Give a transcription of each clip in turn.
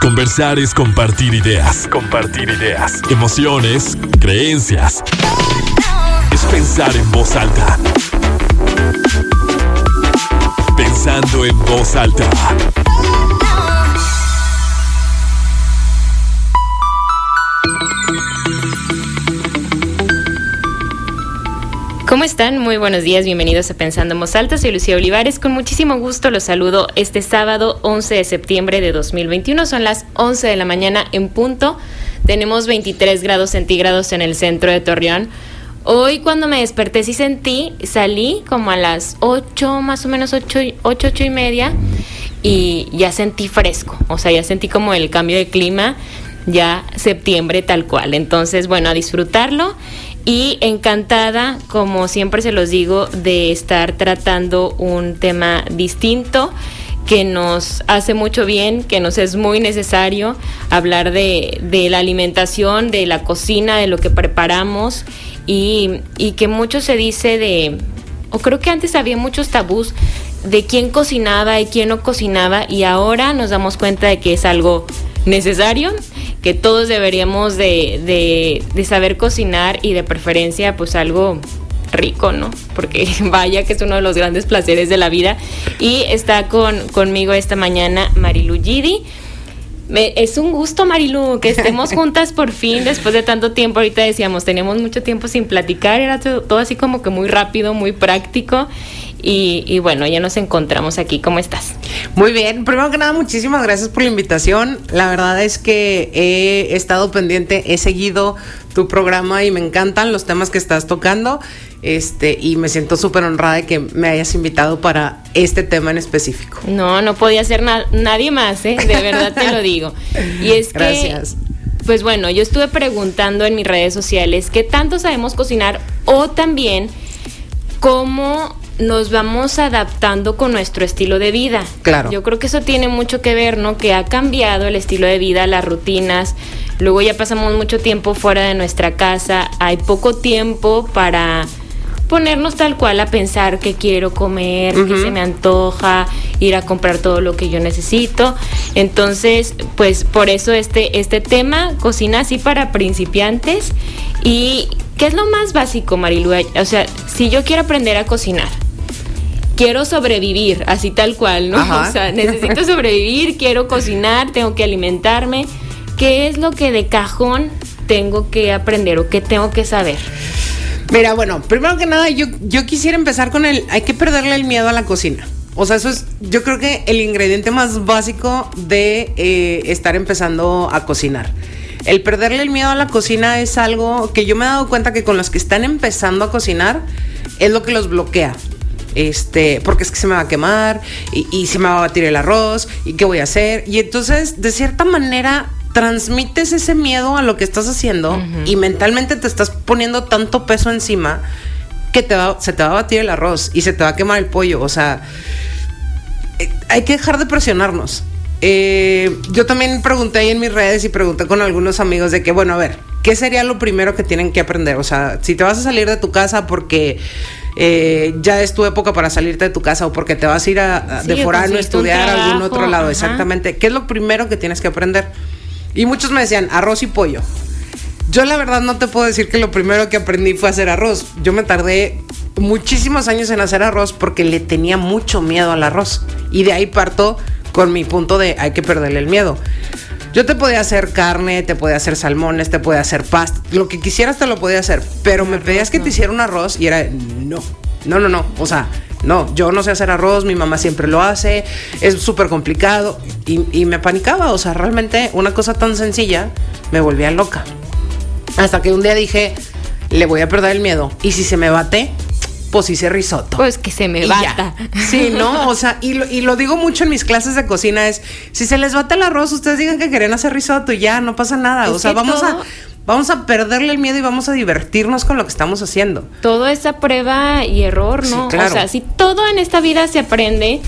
Conversar es compartir ideas. Compartir ideas. Emociones, creencias. Es pensar en voz alta. Pensando en voz alta. ¿Cómo están? Muy buenos días, bienvenidos a Pensando Alta. Soy Lucía Olivares, con muchísimo gusto los saludo este sábado 11 de septiembre de 2021. Son las 11 de la mañana en punto. Tenemos 23 grados centígrados en el centro de Torreón. Hoy cuando me desperté sí sentí, salí como a las 8, más o menos 8, 8, 8 y media y ya sentí fresco, o sea, ya sentí como el cambio de clima, ya septiembre tal cual. Entonces, bueno, a disfrutarlo y encantada, como siempre se los digo, de estar tratando un tema distinto que nos hace mucho bien, que nos es muy necesario hablar de, la alimentación, de la cocina, de lo que preparamos y, y que mucho se dice de, o creo que antes había muchos tabús de quién cocinaba y quién no cocinaba y ahora nos damos cuenta de que es algo necesario que todos deberíamos de, saber cocinar y de preferencia pues algo rico, ¿no? Porque vaya que es uno de los grandes placeres de la vida. Y está con, conmigo esta mañana Marilu Gidi. es un gusto, Marilu, que estemos juntas por fin después de tanto tiempo. Ahorita decíamos, teníamos mucho tiempo sin platicar, era todo así como que muy rápido, muy práctico. Y, bueno, ya nos encontramos aquí. ¿Cómo estás? Muy bien. Primero que nada, muchísimas gracias por la invitación. La verdad es que he estado pendiente, he seguido tu programa y me encantan los temas que estás tocando. Este, y me siento súper honrada de que me hayas invitado para este tema en específico. No, no podía ser nadie más, ¿eh? de verdad te lo digo. Y es que, Gracias. Pues bueno, yo estuve preguntando en mis redes sociales qué tanto sabemos cocinar o también cómo nos vamos adaptando con nuestro estilo de vida. Claro. Yo creo que eso tiene mucho que ver, ¿no? Que ha cambiado el estilo de vida, las rutinas. Luego ya pasamos mucho tiempo fuera de nuestra casa. Hay poco tiempo para ponernos tal cual a pensar qué quiero comer, qué se me antoja, ir a comprar todo lo que yo necesito. Entonces, pues por eso este, este tema, cocina así para principiantes. ¿Y qué es lo más básico, Marilu? O sea, si yo quiero aprender a cocinar, quiero sobrevivir, así tal cual, ¿no? O sea, necesito sobrevivir, quiero cocinar, tengo que alimentarme. ¿Qué es lo que de cajón tengo que aprender o qué tengo que saber? Mira, bueno, primero que nada, yo, yo quisiera empezar con el, hay que perderle el miedo a la cocina. O sea, eso es, yo creo que el ingrediente más básico de eh, estar empezando a cocinar. El perderle el miedo a la cocina es algo que yo me he dado cuenta que con los que están empezando a cocinar es lo que los bloquea este, porque es que se me va a quemar y, se me va a batir el arroz y qué voy a hacer. Y entonces, de cierta manera, transmites ese miedo a lo que estás haciendo y mentalmente te estás poniendo tanto peso encima que te va, se te va a batir el arroz y se te va a quemar el pollo. O sea, eh, hay que dejar de presionarnos. Eh, yo también pregunté ahí en mis redes y pregunté con algunos amigos de que, bueno, a ver, ¿qué sería lo primero que tienen que aprender? O sea, si te vas a salir de tu casa porque eh, ya es tu época para salirte de tu casa o porque te vas a ir a, de forano a estudiar a algún otro lado, exactamente. ¿Qué es lo primero que tienes que aprender? Y muchos me decían arroz y pollo. Yo la verdad no te puedo decir que lo primero que aprendí fue hacer arroz. Yo me tardé muchísimos años en hacer arroz porque le tenía mucho miedo al arroz. Y de ahí parto con mi punto de hay que perderle el miedo. Yo te podía hacer carne, te podía hacer salmones, te podía hacer pasta, lo que quisieras te lo podía hacer, pero me pedías que te hiciera un arroz y era no, no, no, no, o sea, no, yo no sé hacer arroz, mi mamá siempre lo hace, es súper complicado y, me panicaba, o sea, realmente una cosa tan sencilla me volvía loca. Hasta que un día dije, le voy a perder el miedo y si se me bate, pues hice risotto. Pues que se me bata. Sí, ¿no? O sea, y lo, y lo, digo mucho en mis clases de cocina, es, si se les bate el arroz, ustedes digan que quieren hacer risotto y ya, no pasa nada. o sea, vamos a... Vamos a perderle el miedo y vamos a divertirnos con lo que estamos haciendo. Todo esa prueba y error, ¿no? claro. O sea, si todo en esta vida se aprende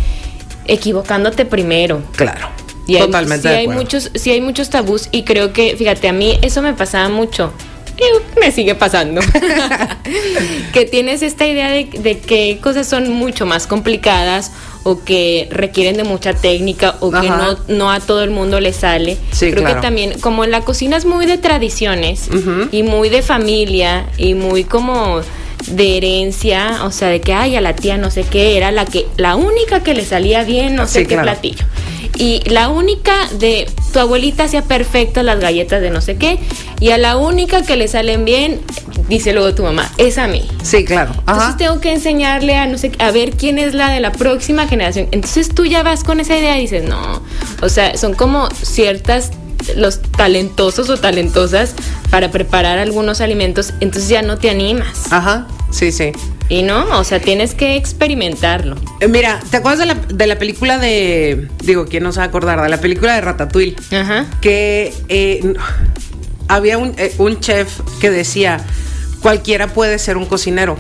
equivocándote primero. Claro. Y Totalmente. hay muchos, sí hay muchos tabús y creo que, fíjate, a mí eso me pasaba mucho y me sigue pasando. que tienes esta idea de, que cosas son mucho más complicadas o que requieren de mucha técnica o que no, no a todo el mundo le sale. Creo que también, como la cocina es muy de tradiciones y muy de familia y muy como de herencia, o sea, de que ay, a la tía no sé qué, era la que la única que le salía bien, no sé qué platillo. Y la única de tu abuelita hacía perfectas las galletas de no sé qué, y a la única que le salen bien, dice luego tu mamá, es a mí. Sí, claro. Entonces tengo que enseñarle a no sé a ver quién es la de la próxima generación. Entonces tú ya vas con esa idea y dices, no. O sea, son como ciertas los talentosos o talentosas para preparar algunos alimentos, entonces ya no te animas. Ajá, sí, sí. Y no, o sea, tienes que experimentarlo. Eh, mira, ¿te acuerdas de la, de la, película de. Digo, ¿quién no se va a acordar? De la película de Ratatouille. Ajá. Que eh, había un, eh, un, chef que decía: cualquiera puede ser un cocinero.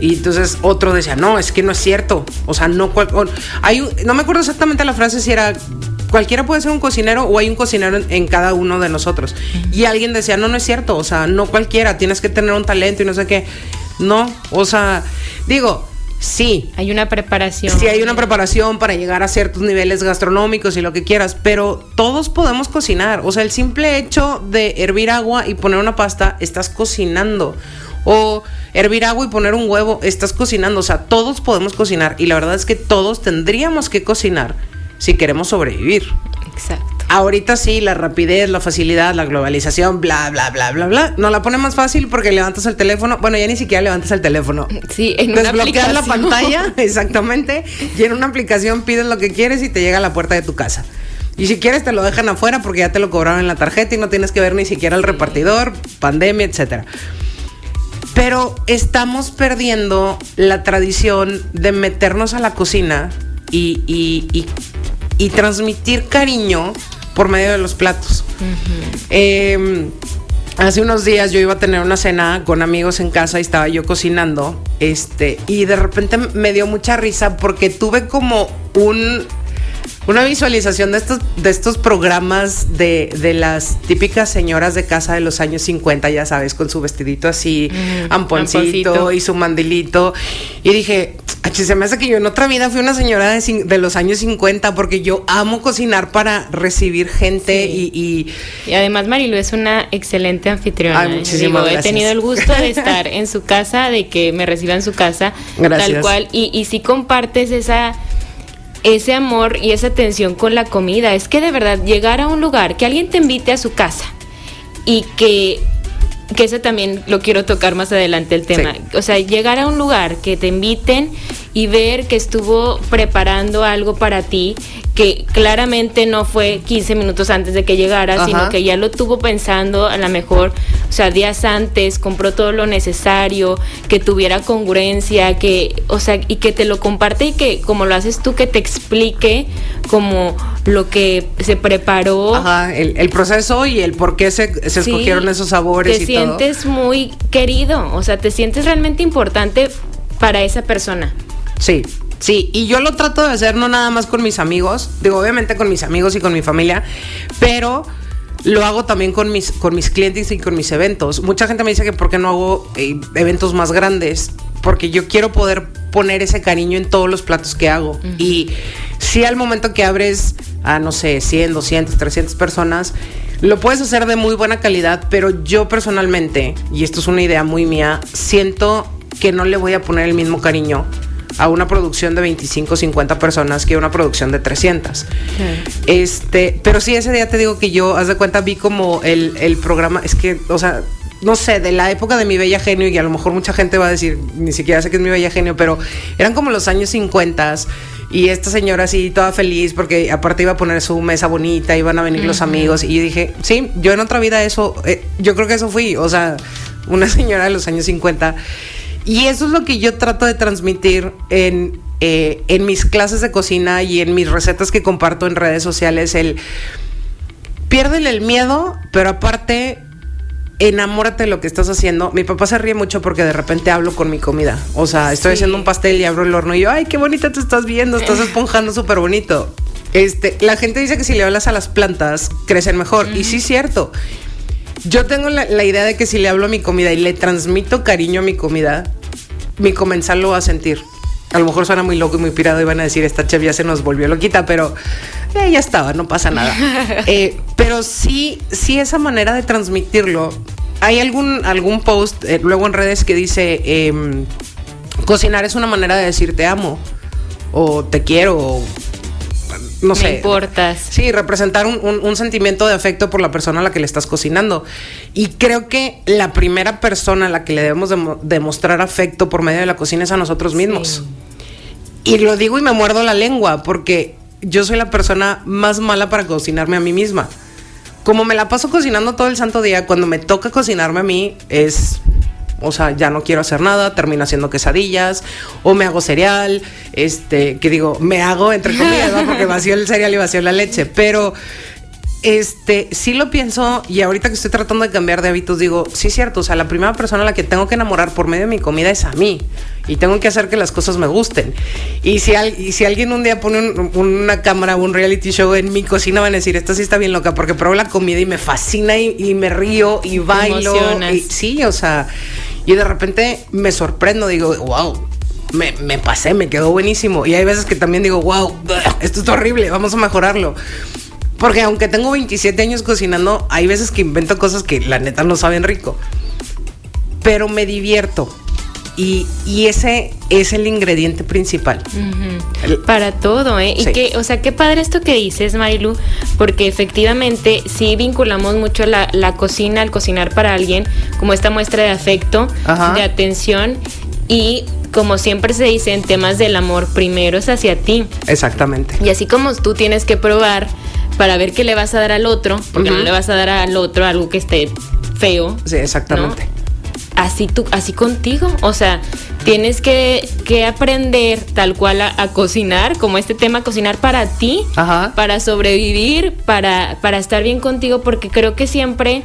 Y entonces otro decía: no, es que no es cierto. O sea, no. hay, no me acuerdo exactamente la frase si era cualquiera puede ser un cocinero o hay un cocinero en, cada uno de nosotros. Y alguien decía, no, no es cierto, o sea, no cualquiera, tienes que tener un talento y no sé qué. No, o sea, digo, sí. Hay una preparación. Sí, hay una preparación para llegar a ciertos niveles gastronómicos y lo que quieras, pero todos podemos cocinar. O sea, el simple hecho de hervir agua y poner una pasta, estás cocinando. O hervir agua y poner un huevo, estás cocinando. O sea, todos podemos cocinar. Y la verdad es que todos tendríamos que cocinar si queremos sobrevivir. Exacto. Ahorita sí, la rapidez, la facilidad, la globalización, bla, bla, bla, bla, bla. Nos la pone más fácil porque levantas el teléfono. Bueno, ya ni siquiera levantas el teléfono. Sí, en Desbloqueas la pantalla, exactamente. Y en una aplicación pides lo que quieres y te llega a la puerta de tu casa. Y si quieres te lo dejan afuera porque ya te lo cobraron en la tarjeta y no tienes que ver ni siquiera el repartidor, pandemia, etcétera. Pero estamos perdiendo la tradición de meternos a la cocina y, y y transmitir cariño por medio de los platos. Em, hace unos días yo iba a tener una cena con amigos en casa y estaba yo cocinando, este, y de repente me dio mucha risa porque tuve como un una visualización de estos, de estos programas de, de, las típicas señoras de casa de los años 50, ya sabes, con su vestidito así, amponcito, y su mandilito. Y dije, se me hace que yo en otra vida fui una señora de, de los años 50 porque yo amo cocinar para recibir gente y, y, además Marilu es una excelente anfitriona. Ay, muchísimas He tenido el gusto de estar en su casa, de que me reciba en su casa, tal cual. Y, y si compartes esa ese amor y esa atención con la comida. Es que de verdad llegar a un lugar, que alguien te invite a su casa y que que eso también lo quiero tocar más adelante el tema. O sea, llegar a un lugar que te inviten y ver que estuvo preparando algo para ti que claramente no fue 15 minutos antes de que llegara, sino que ya lo tuvo pensando a lo mejor, sea, días antes, compró todo lo necesario, que tuviera congruencia, que, o sea, y que te lo comparte y que como lo haces tú, que te explique como lo que se preparó. Ajá, el, proceso y el por qué se, escogieron esos sabores. Te sientes muy querido, o sea, te sientes realmente importante para esa persona. Sí, Sí, y yo lo trato de hacer no nada más con mis amigos, digo, obviamente con mis amigos y con mi familia, pero lo hago también con mis, con mis clientes y con mis eventos. Mucha gente me dice que por qué no hago eh, eventos más grandes, porque yo quiero poder poner ese cariño en todos los platos que hago. Y si al momento que abres a, no sé, 100, 200, 300 personas, lo puedes hacer de muy buena calidad, pero yo personalmente, y esto es una idea muy mía, siento que no le voy a poner el mismo cariño a una producción de 25, 50 personas que a una producción de 300. Este, pero sí, ese día te digo que yo, haz de cuenta, vi como el, el programa, es que, o sea, no sé, de la época de mi bella genio, y a lo mejor mucha gente va a decir, ni siquiera sé que es mi bella genio, pero eran como los años 50 y esta señora así toda feliz porque aparte iba a poner su mesa bonita, iban a venir los amigos y yo dije, sí, yo en otra vida eso, eh, yo creo que eso fui, o sea, una señora de los años 50 y eso es lo que yo trato de transmitir en, eh, en mis clases de cocina y en mis recetas que comparto en redes sociales. El piérdele el miedo, pero aparte enamórate de lo que estás haciendo. Mi papá se ríe mucho porque de repente hablo con mi comida. O sea, estoy haciendo un pastel y abro el horno y yo, ay, qué bonita te estás viendo, estás esponjando súper bonito. Este, la gente dice que si le hablas a las plantas, crecen mejor. Y sí es cierto. Yo tengo la, idea de que si le hablo a mi comida y le transmito cariño a mi comida, mi comensal lo va a sentir. a lo mejor suena muy loco y muy pirado y van a decir, esta chef ya se nos volvió loquita, pero eh, ya estaba, no pasa nada. Eh, pero sí, sí esa manera de transmitirlo. Hay algún, algún post eh, luego en redes que dice, em, cocinar es una manera de decir te amo, o te quiero, o no sé. Me importas. Sí, representar un, un- un sentimiento de afecto por la persona a la que le estás cocinando. Y creo que la primera persona a la que le debemos demo- demostrar afecto por medio de la cocina es a nosotros mismos. Y lo digo y me muerdo la lengua porque yo soy la persona más mala para cocinarme a mí misma. Como me la paso cocinando todo el santo día, cuando me toca cocinarme a mí es, o sea, ya no quiero hacer nada, termino haciendo quesadillas o me hago cereal, este, que digo, me hago entre comillas, ¿no? porque vacío el cereal y vacío la leche, pero este, sí lo pienso y ahorita que estoy tratando de cambiar de hábitos digo, sí es cierto, o sea, la primera persona a la que tengo que enamorar por medio de mi comida es a mí y tengo que hacer que las cosas me gusten. Y si, al- y si alguien un día pone un- una cámara o un reality show en mi cocina van a decir, esta sí está bien loca porque pruebo la comida y me fascina y, y me río y bailo. Y, sí, o sea, y de repente me sorprendo, digo, wow. Me, me pasé, me quedó buenísimo. Y hay veces que también digo, wow, esto está horrible, vamos a mejorarlo. Porque aunque tengo 27 años cocinando, hay veces que invento cosas que la neta no saben rico. Pero me divierto. Y, y ese es el ingrediente principal. Para todo, ¿eh? Y que, o sea, qué padre esto que dices, Marilu, porque efectivamente sí vinculamos mucho la, la cocina, al cocinar para alguien, como esta muestra de afecto, Ajá. de atención y como siempre se dice en temas del amor, primero es hacia ti. Exactamente. Y así como tú tienes que probar para ver qué le vas a dar al otro, porque no le vas a dar al otro algo que esté feo, Sí, exactamente. Así tú, así contigo. O sea, tienes que, que aprender tal cual a, a cocinar, como este tema, cocinar para ti, Ajá. para sobrevivir, para, para estar bien contigo, porque creo que siempre,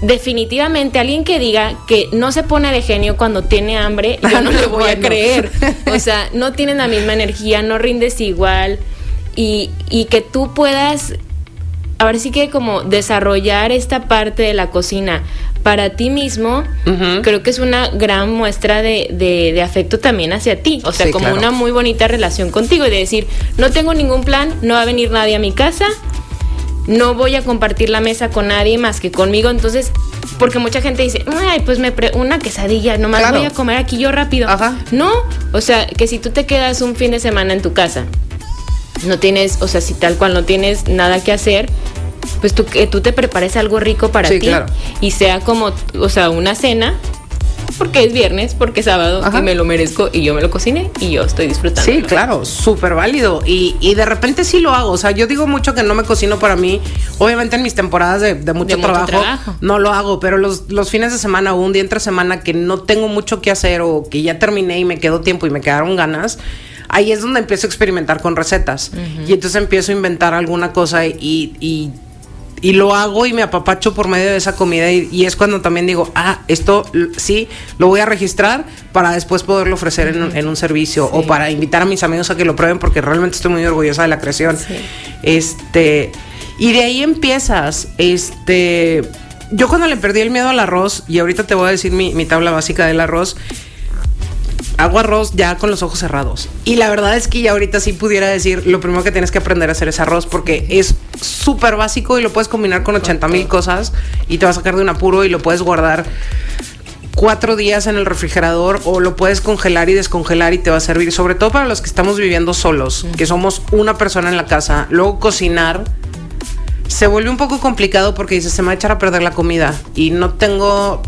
definitivamente, alguien que diga que no se pone de genio cuando tiene hambre, yo no le voy a creer. O sea, no tienes la misma energía, no rindes igual, y, y que tú puedas ahora sí que como desarrollar esta parte de la cocina para ti mismo, creo que es una gran muestra de, de- de afecto también hacia ti. O sea, Sí, como claro. una muy bonita relación contigo y de decir, no tengo ningún plan, no va a venir nadie a mi casa, no voy a compartir la mesa con nadie más que conmigo. Entonces, porque mucha gente dice, ay, pues me pre- una quesadilla, nomás Claro. voy a comer aquí yo rápido. Ajá. No, o sea, que si tú te quedas un fin de semana en tu casa, no tienes, o sea, si tal cual no tienes nada que hacer, pues tú, que tú te prepares algo rico para Sí, ti claro. y sea como, o sea, una cena, porque es viernes, porque es sábado Ajá. y me lo merezco y yo me lo cociné y yo estoy disfrutando. Sí, claro, súper válido. Y, y de repente sí lo hago. O sea, yo digo mucho que no me cocino para mí. Obviamente en mis temporadas de, de mucho, De mucho trabajo, trabajo. no lo hago. Pero los, los fines de semana o un día entre semana que no tengo mucho que hacer o que ya terminé y me quedó tiempo y me quedaron ganas. Ahí es donde empiezo a experimentar con recetas. Y entonces empiezo a inventar alguna cosa y, y, y lo hago y me apapacho por medio de esa comida y, y es cuando también digo, ah, esto sí, lo voy a registrar para después poderlo ofrecer en, un- en un servicio o para invitar a mis amigos a que lo prueben porque realmente estoy muy orgullosa de la creación. Sí. Este, y de ahí empiezas, este, yo cuando le perdí el miedo al arroz, y ahorita te voy a decir mi, mi tabla básica del arroz, hago arroz ya con los ojos cerrados. Y la verdad es que ya ahorita sí pudiera decir, lo primero que tienes que aprender a hacer es arroz porque es súper básico y lo puedes combinar con 80 mil cosas y te va a sacar de un apuro y lo puedes guardar cuatro días en el refrigerador o lo puedes congelar y descongelar y te va a servir, sobre todo para los que estamos viviendo solos, que somos una persona en la casa. Luego cocinar se vuelve un poco complicado porque dices, se me va a echar a perder la comida y no tengo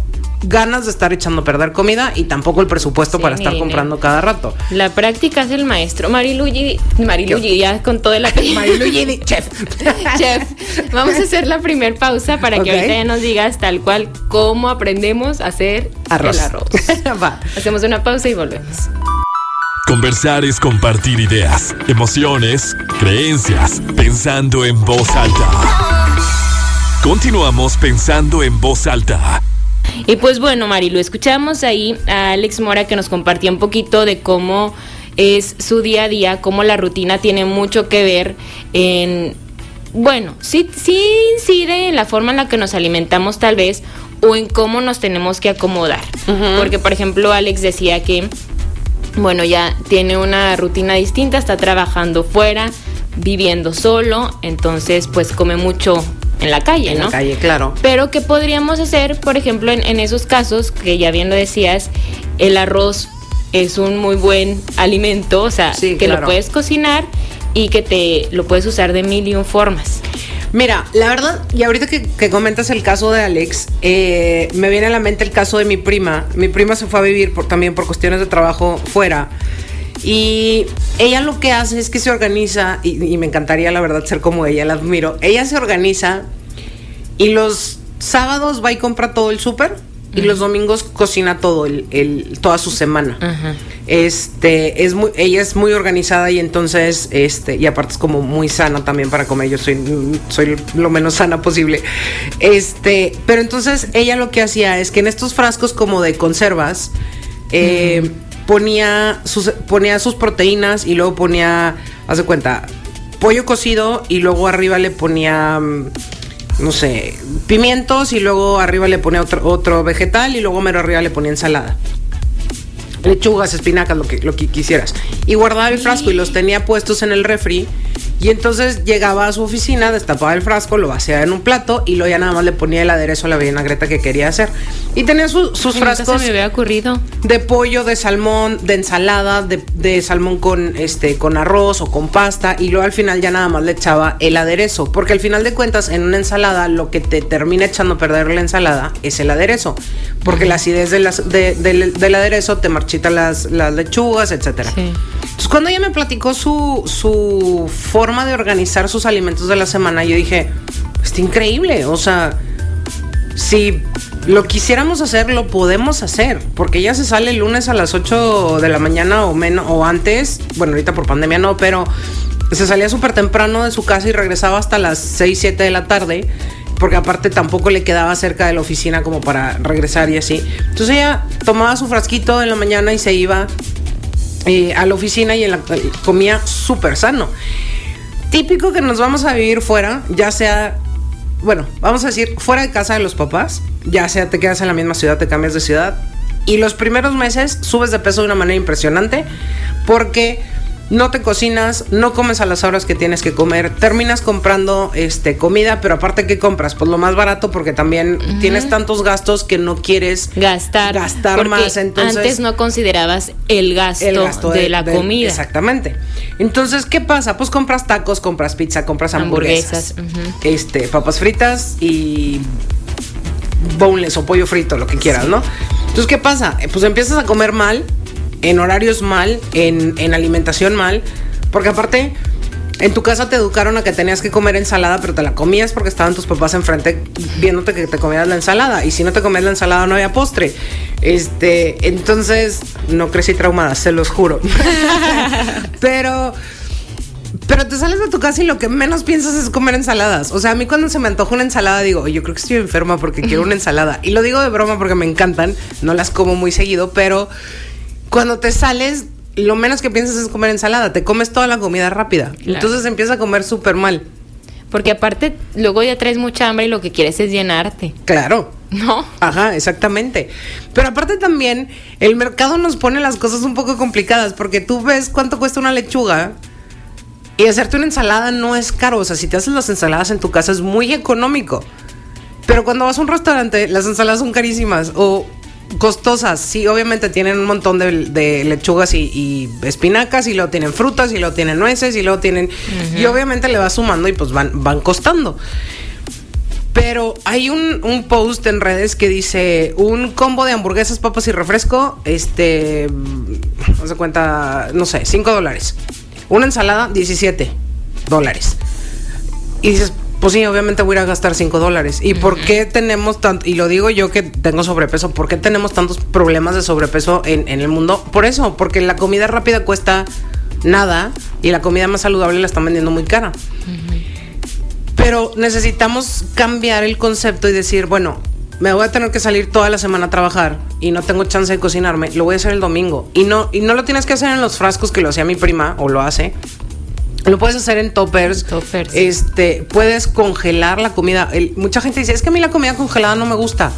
ganas de estar echando a perder comida y tampoco el presupuesto Sí, para estar dinero. comprando cada rato. La práctica es el maestro. Mariluigi, Mariluigi, ya con todo el apellido. Mariluigi, chef. Chef, vamos a hacer la primer pausa para que ahorita ya nos digas tal cual cómo aprendemos a hacer Arroz. el arroz. Va. Hacemos una pausa y volvemos. Conversar es compartir ideas, emociones, creencias, pensando en voz alta. Continuamos pensando en voz alta. Y pues bueno, Marilu, escuchamos ahí a Alex Mora que nos compartía un poquito de cómo es su día a día, cómo la rutina tiene mucho que ver en, bueno, sí, sí incide en la forma en la que nos alimentamos tal vez o en cómo nos tenemos que acomodar. Porque, por ejemplo, Alex decía que bueno, ya tiene una rutina distinta, está trabajando fuera, viviendo solo, entonces pues come mucho en la calle, en ¿no? la calle, claro. Pero ¿qué podríamos hacer, por ejemplo, en, en esos casos, que ya bien lo decías, el arroz es un muy buen alimento, o sea, Sí, que claro. lo puedes cocinar y que te lo puedes usar de mil y un formas. Mira, la verdad, y ahorita que, que comentas el caso de Alex, eh, me viene a la mente el caso de mi prima. Mi prima se fue a vivir por, también por cuestiones de trabajo fuera. Y ella lo que hace es que se organiza, y, y me encantaría la verdad ser como ella, la admiro. Ella se organiza y los sábados va y compra todo el súper y los domingos cocina todo el, el- toda su semana. Ajá. Este, es muy, ella es muy organizada y entonces, este, y aparte es como muy sana también para comer. Yo soy, soy lo menos sana posible. Este, pero entonces ella lo que hacía es que en estos frascos como de conservas, eh, ponía, sus, ponía sus proteínas y luego ponía, haz de cuenta, pollo cocido y luego arriba le ponía, mm, no sé, pimientos y luego arriba le ponía otro, otro vegetal y luego mero arriba le ponía ensalada lechugas, espinacas, lo que, lo que quisieras. Y guardaba el frasco y los tenía puestos en el refri. Y entonces llegaba a su oficina, destapaba el frasco, lo vaciaba en un plato y luego ya nada más le ponía el aderezo a la vinagreta que quería hacer. Y tenía su- sus frascos se me había ocurrido. de pollo, de salmón, de ensalada, de, de salmón con este con arroz o con pasta y luego al final ya nada más le echaba el aderezo, porque al final de cuentas en una ensalada lo que te termina echando a perder la ensalada es el aderezo, porque la acidez de las- de- del, del aderezo te marchita las, las lechugas, etcétera. Sí. Entonces, cuando ella me platicó su, su forma de organizar sus alimentos de la semana, yo dije, está increíble. O sea, si lo quisiéramos hacer, lo podemos hacer. Porque ella se sale el lunes a las 8 de la mañana o menos, o antes. Bueno, ahorita por pandemia no, pero se salía súper temprano de su casa y regresaba hasta las 6, 7 de la tarde. Porque aparte tampoco le quedaba cerca de la oficina como para regresar y así. Entonces ella tomaba su frasquito en la mañana y se iba eh, a la oficina y en la, comía súper sano. Típico que nos vamos a vivir fuera, ya sea, bueno, vamos a decir, fuera de casa de los papás, ya sea te quedas en la misma ciudad, te cambias de ciudad, y los primeros meses subes de peso de una manera impresionante porque no te cocinas, no comes a las horas que tienes que comer, terminas comprando este comida, pero aparte que compras, pues lo más barato porque también tienes tantos gastos que no quieres Gastar. gastar porque más, entonces antes no considerabas el gasto, el gasto de, la de- comida. Exactamente. Entonces, ¿qué pasa? Pues compras tacos, compras pizza, compras hamburguesas, este, papas fritas y boneless o pollo frito, lo que quieras, ¿no? Entonces, ¿qué pasa? Eh, Pues empiezas a comer mal, en horarios mal, en, en alimentación mal, porque aparte... En tu casa te educaron a que tenías que comer ensalada, pero te la comías porque estaban tus papás enfrente viéndote que te comías la ensalada. Y si no te comías la ensalada, no había postre. Este, entonces, no crecí traumada, se los juro. pero, pero te sales de tu casa y lo que menos piensas es comer ensaladas. O sea, a mí cuando se me antoja una ensalada digo, yo creo que estoy enferma porque quiero una ensalada. Y lo digo de broma porque me encantan, no las como muy seguido, pero cuando te sales, lo menos que piensas es comer ensalada. Te comes toda la comida rápida. Claro. Entonces empiezas a comer súper mal. Porque aparte, luego ya traes mucha hambre y lo que quieres es llenarte, Claro. ¿no? Ajá, exactamente. Pero aparte también, el mercado nos pone las cosas un poco complicadas porque tú ves cuánto cuesta una lechuga y hacerte una ensalada no es caro. O sea, si te haces las ensaladas en tu casa es muy económico. Pero cuando vas a un restaurante, las ensaladas son carísimas o costosas. Sí, obviamente tienen un montón de, de lechugas y, y espinacas y luego tienen frutas y luego tienen nueces y luego tienen... Y obviamente le vas sumando y pues van, van costando. Pero hay un, un post en redes que dice un combo de hamburguesas, papas y refresco, este, no se cuenta, no sé, 5 dólares. Una ensalada, 17 dólares. Y dices, pues sí, obviamente voy a ir a gastar 5 dólares. ¿Y por qué tenemos tanto, y lo digo yo que tengo sobrepeso, por qué tenemos tantos problemas de sobrepeso en, en el mundo? Por eso, porque la comida rápida cuesta nada y la comida más saludable la están vendiendo muy cara. Pero necesitamos cambiar el concepto y decir, bueno, me voy a tener que salir toda la semana a trabajar y no tengo chance de cocinarme, lo voy a hacer el domingo. Y no, y no lo tienes que hacer en los frascos que lo hacía mi prima o lo hace. Lo puedes hacer en toppers. Toppers. Este, puedes congelar la comida. El- mucha gente dice, es que a mí la comida congelada no me gusta.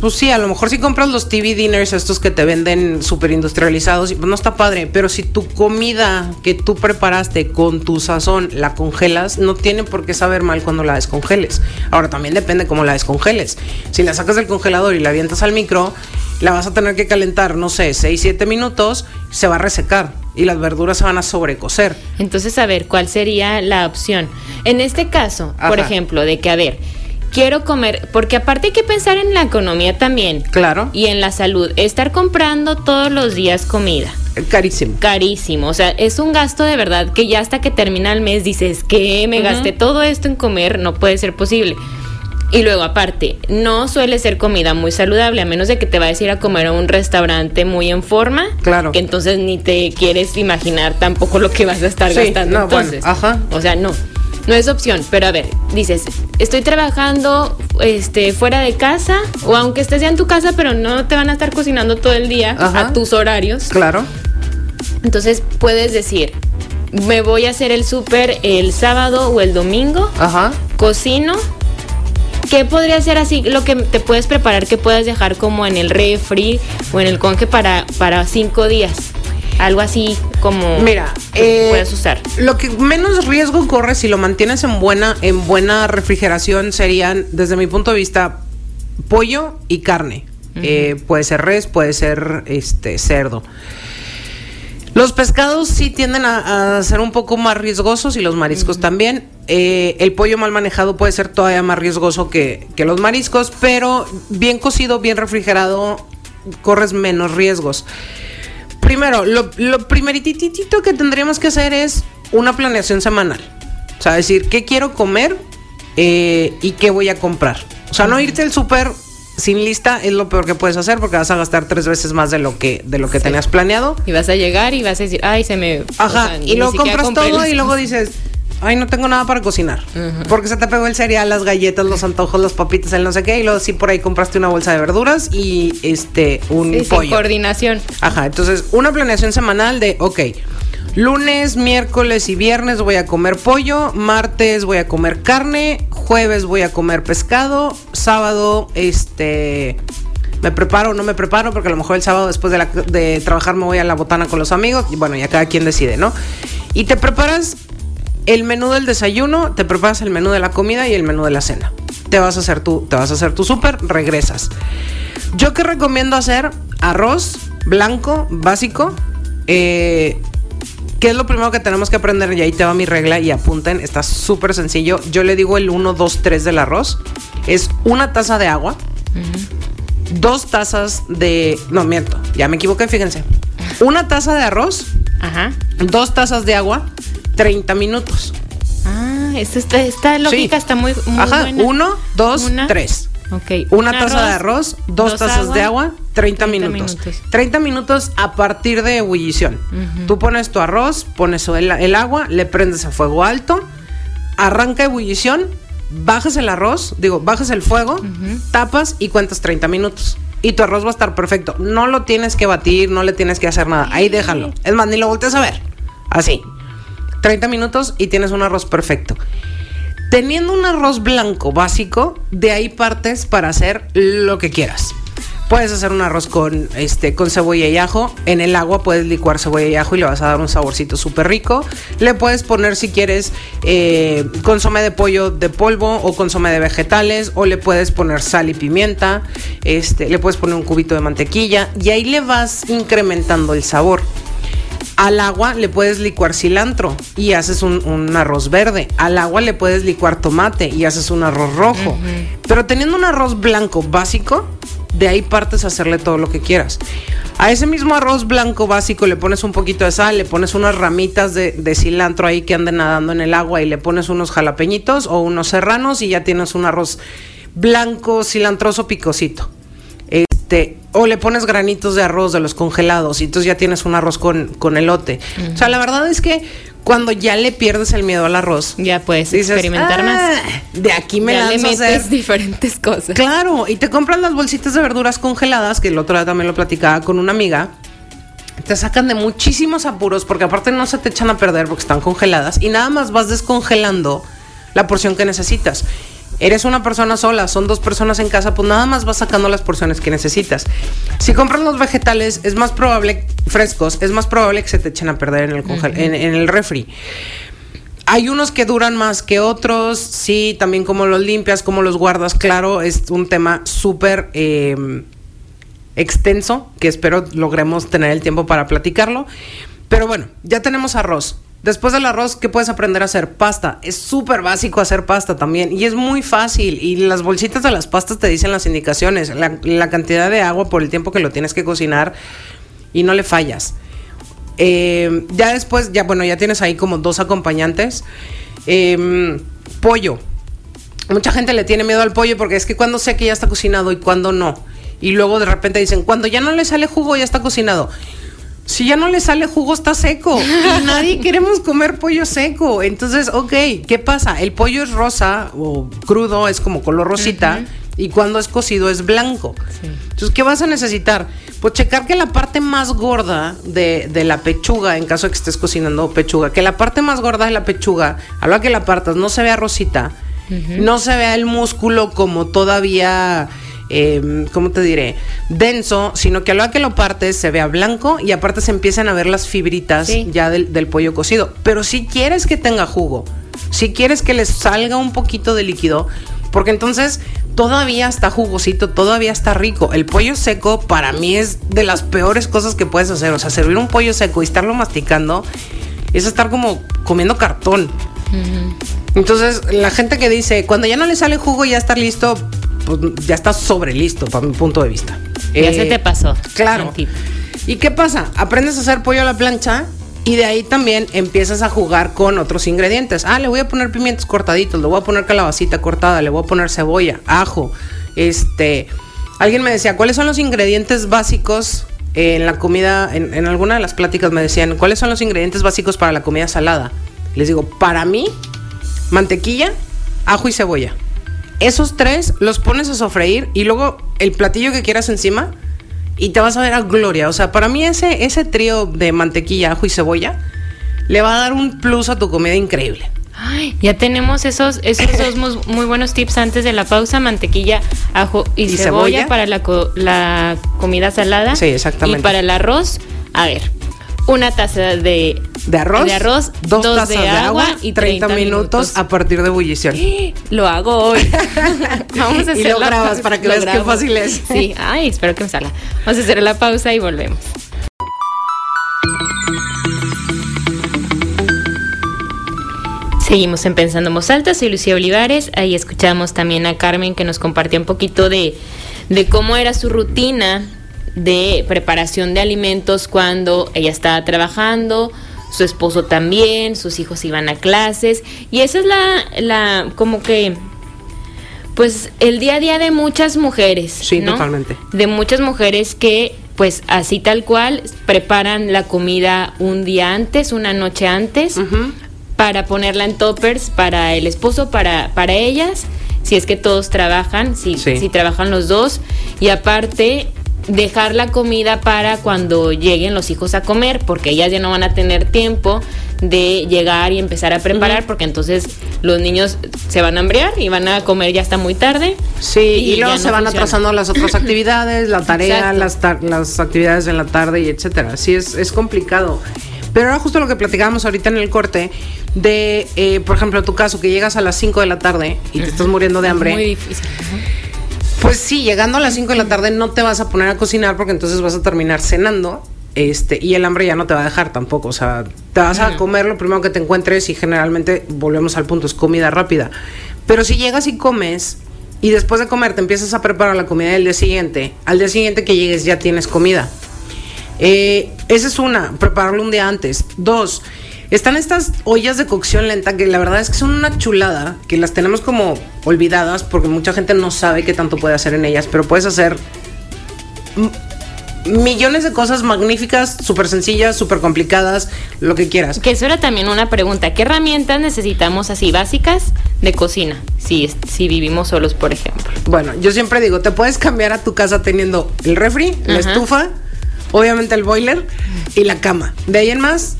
pues sí, a lo mejor si compras los TV dinners, estos que te venden súper industrializados, pues no está padre. Pero si tu comida que tú preparaste con tu sazón la congelas, no tiene por qué saber mal cuando la descongeles. Ahora también depende cómo la descongeles. Si la sacas del congelador y la avientas al micro, la vas a tener que calentar, no sé, 6, 7 minutos, se va a resecar y las verduras se van a sobrecocer. Entonces, a ver, ¿cuál sería la opción? En este caso, por ejemplo, de que, a ver, quiero comer, porque aparte hay que pensar en la economía también. Claro. Y en la salud. Estar comprando todos los días comida. Carísimo. Carísimo. O sea, es un gasto de verdad que ya hasta que termina el mes dices que me gasté todo esto en comer, no puede ser posible. Y luego, aparte, no suele ser comida muy saludable, a menos de que te vayas a ir a comer a un restaurante muy en forma. Claro. Que entonces ni te quieres imaginar tampoco lo que vas a estar Sí, gastando. no, bueno, entonces. ajá. O sea, no. No es opción, pero a ver, dices, estoy trabajando este fuera de casa o aunque estés ya en tu casa, pero no te van a estar cocinando todo el día Ajá. a tus horarios. Claro. Entonces puedes decir, me voy a hacer el súper el sábado o el domingo, Ajá. cocino. ¿Qué podría ser así lo que te puedes preparar que puedas dejar como en el refri o en el conge para, para cinco días? Algo así como Mira, eh, puedas usar. Lo que menos riesgo corre si lo mantienes en buena, en buena refrigeración serían, desde mi punto de vista, pollo y carne. Eh, puede ser res, puede ser este cerdo. Los pescados sí tienden a, a ser un poco más riesgosos y los mariscos también. Eh, el pollo mal manejado puede ser todavía más riesgoso que, que los mariscos, pero bien cocido, bien refrigerado, corres menos riesgos. Primero, lo, lo primerititito que tendríamos que hacer es una planeación semanal. O sea, decir, ¿qué quiero comer eh, y qué voy a comprar? O sea, no irte al súper sin lista es lo peor que puedes hacer porque vas a gastar tres veces más de lo que, de lo que tenías planeado. Y vas a llegar y vas a decir, ay, se me... o Ajá, sea, y luego compras todo y luego dices, ay, no tengo nada para cocinar. Porque se te pegó el cereal, las galletas, los antojos, las papitas, el no sé qué. Y luego sí por ahí compraste una bolsa de verduras y este, un Sí, sin pollo. coordinación. Ajá, entonces una planeación semanal de, ok, lunes, miércoles y viernes voy a comer pollo, martes voy a comer carne, jueves voy a comer pescado, sábado, este, me preparo o no me preparo, porque a lo mejor el sábado después de, la- de trabajar me voy a la botana con los amigos, y bueno, ya cada quien decide, ¿no? Y te preparas el menú del desayuno, te preparas el menú de la comida y el menú de la cena. Te vas a hacer tu, te vas a hacer tu súper, regresas. Yo que recomiendo hacer arroz blanco, básico. Eh, ¿Qué es lo primero que tenemos que aprender? Y ahí te va mi regla y apunten, está súper sencillo. Yo le digo el 1, 2, 3 del arroz. Es una taza de agua, dos tazas de... No, miento, ya me equivoqué, fíjense. Una taza de arroz, Ajá. dos tazas de agua, 30 minutos. Ah, esta, esta, lógica Sí. está muy, muy Ajá, buena. uno, dos, Una. tres. Ok. Una un taza de arroz, dos, tazas de agua, 30, 30 minutos. minutos. 30 minutos a partir de ebullición. Tú pones tu arroz, pones el, el agua, le prendes a fuego alto, arranca ebullición, bajas el arroz, digo, bajas el fuego, tapas y cuentas 30 minutos. Y tu arroz va a estar perfecto. No lo tienes que batir, no le tienes que hacer nada. Ahí déjalo. Es más, ni lo voltees a ver. Así. 30 minutos y tienes un arroz perfecto. Teniendo un arroz blanco básico, de ahí partes para hacer lo que quieras. Puedes hacer un arroz con, este, con cebolla y ajo. En el agua puedes licuar cebolla y ajo y le vas a dar un saborcito súper rico. Le puedes poner, si quieres, eh, de pollo de polvo o consomé de vegetales. O le puedes poner sal y pimienta. Este, le puedes poner un cubito de mantequilla. Y ahí le vas incrementando el sabor. Al agua le puedes licuar cilantro y haces un, un arroz verde. Al agua le puedes licuar tomate y haces un arroz rojo. Pero teniendo un arroz blanco básico, de ahí partes a hacerle todo lo que quieras. A ese mismo arroz blanco básico le pones un poquito de sal, le pones unas ramitas de, de cilantro ahí que anden nadando en el agua y le pones unos jalapeñitos o unos serranos y ya tienes un arroz blanco, cilantroso, picosito. Este, o le pones granitos de arroz de los congelados y entonces ya tienes un arroz con, con elote. O sea, la verdad es que cuando ya le pierdes el miedo al arroz, Ya puedes dices, experimentar más. "Ah, De aquí me ya le lanzo a metes hacer". diferentes cosas. Claro, y te compras las bolsitas de verduras congeladas, que el otro día también lo platicaba con una amiga. Te sacan de muchísimos apuros porque aparte no se te echan a perder porque están congeladas y nada más vas descongelando la porción que necesitas. Eres una persona sola, son dos personas en casa, pues nada más vas sacando las porciones que necesitas. Si compras los vegetales, es más probable, frescos, es más probable que se te echen a perder en el, congel- en, en el refri. Hay unos que duran más que otros, sí, también como los limpias, como los guardas, claro, es un tema súper eh, extenso que espero logremos tener el tiempo para platicarlo. Pero bueno, ya tenemos arroz. Después del arroz, ¿qué puedes aprender a hacer? Pasta. Es súper básico hacer pasta también. Y es muy fácil. Y las bolsitas de las pastas te dicen las indicaciones. La, cantidad de agua por el tiempo que lo tienes que cocinar. Y no le fallas. Eh, ya después, ya bueno, ya tienes ahí como dos acompañantes. Eh, pollo. Mucha gente le tiene miedo al pollo porque es que cuando sé que ya está cocinado y cuando no. Y luego de repente dicen, cuando ya no le sale jugo, ya está cocinado. Si ya no le sale jugo, está seco. Y nadie queremos comer pollo seco. Entonces, ok, ¿qué pasa? El pollo es rosa o crudo, es como color rosita. Y cuando es cocido es blanco. Entonces, ¿qué vas a necesitar? Pues checar que la parte más gorda de, de la pechuga, en caso de que estés cocinando pechuga, que la parte más gorda de la pechuga, a la que la partas, no se vea rosita, no se vea el músculo como todavía eh, ¿cómo te diré? Denso, sino que a hora que lo partes se vea blanco y aparte se empiezan a ver las fibritas Sí. ya del, del pollo cocido. Pero si quieres que tenga jugo, si quieres que les salga un poquito de líquido, porque entonces todavía está jugosito, todavía está rico. El pollo seco para mí es de las peores cosas que puedes hacer. O sea, servir un pollo seco y estarlo masticando es estar como comiendo cartón. Entonces, la gente que dice, cuando ya no le sale jugo, ya está listo, pues ya está sobre listo, para mi punto de vista. Ya Eh, se te pasó. Claro. ¿Y qué pasa? Aprendes a hacer pollo a la plancha y de ahí también empiezas a jugar con otros ingredientes. Ah, le voy a poner pimientos cortaditos, le voy a poner calabacita cortada, le voy a poner cebolla, ajo. Este, alguien me decía, ¿cuáles son los ingredientes básicos en la comida? En, en alguna de las pláticas me decían, ¿cuáles son los ingredientes básicos para la comida salada? Les digo, para mí, mantequilla, ajo y cebolla. Esos tres los pones a sofreír y luego el platillo que quieras encima y te vas a ver a gloria. O sea, para mí ese, ese trío de mantequilla, ajo y cebolla le va a dar un plus a tu comida increíble. Ay, ya tenemos esos, esos dos muy buenos tips antes de la pausa, mantequilla, ajo y, ¿Y cebolla, cebolla? para la, co- la comida salada. Sí, exactamente. Y para el arroz, a ver, una taza de, De arroz, de arroz dos, dos tazas de, agua y 30, minutos, a partir de ebullición. Lo hago hoy. Vamos a Y hacer lo la grabas para que Lo veas qué grabo. fácil es. Sí, ay, espero que me salga. Vamos a hacer la pausa y volvemos. Seguimos en Pensando en Voz Alta, soy Lucía Olivares, ahí escuchamos también a Carmen que nos compartió un poquito de, de cómo era su rutina de preparación de alimentos cuando ella estaba trabajando, su esposo también, sus hijos iban a clases y esa es la, la como que pues el día a día de muchas mujeres. Sí, ¿no? totalmente. De muchas mujeres que, pues así tal cual, preparan la comida un día antes, una noche antes, para ponerla en toppers para el esposo, para, para ellas, si es que todos trabajan, si, Sí. si trabajan los dos, y aparte dejar la comida para cuando lleguen los hijos a comer, porque ellas ya no van a tener tiempo de llegar y empezar a preparar, porque entonces los niños se van a hambriar y van a comer ya hasta muy tarde. Sí, y, luego no se van funciona. atrasando las otras actividades, la tarea, las, tar- las actividades en la tarde y etcétera. Sí, es, es complicado. Pero era justo lo que platicábamos ahorita en el corte de, eh, por ejemplo, tu caso, que llegas a las 5 de la tarde y te estás muriendo de hambre. Muy difícil. Pues sí, llegando a las 5 de la tarde no te vas a poner a cocinar porque entonces vas a terminar cenando. Este, y el hambre ya no te va a dejar tampoco. O sea, te vas a comer lo primero que te encuentres y generalmente volvemos al punto, es comida rápida. Pero si llegas y comes y después de comer te empiezas a preparar la comida del día siguiente, al día siguiente que llegues ya tienes comida. Eh, esa es una, prepararlo un día antes. Dos, están estas ollas de cocción lenta que la verdad es que son una chulada, que las tenemos como olvidadas porque mucha gente no sabe qué tanto puede hacer en ellas, pero puedes hacer millones de cosas magníficas, súper sencillas, súper complicadas, lo que quieras. Que eso era también una pregunta. ¿Qué herramientas necesitamos así básicas de cocina? Si, si vivimos solos, por ejemplo. Bueno, yo siempre digo, te puedes cambiar a tu casa teniendo el refri, la estufa, obviamente el boiler y la cama. De ahí en más,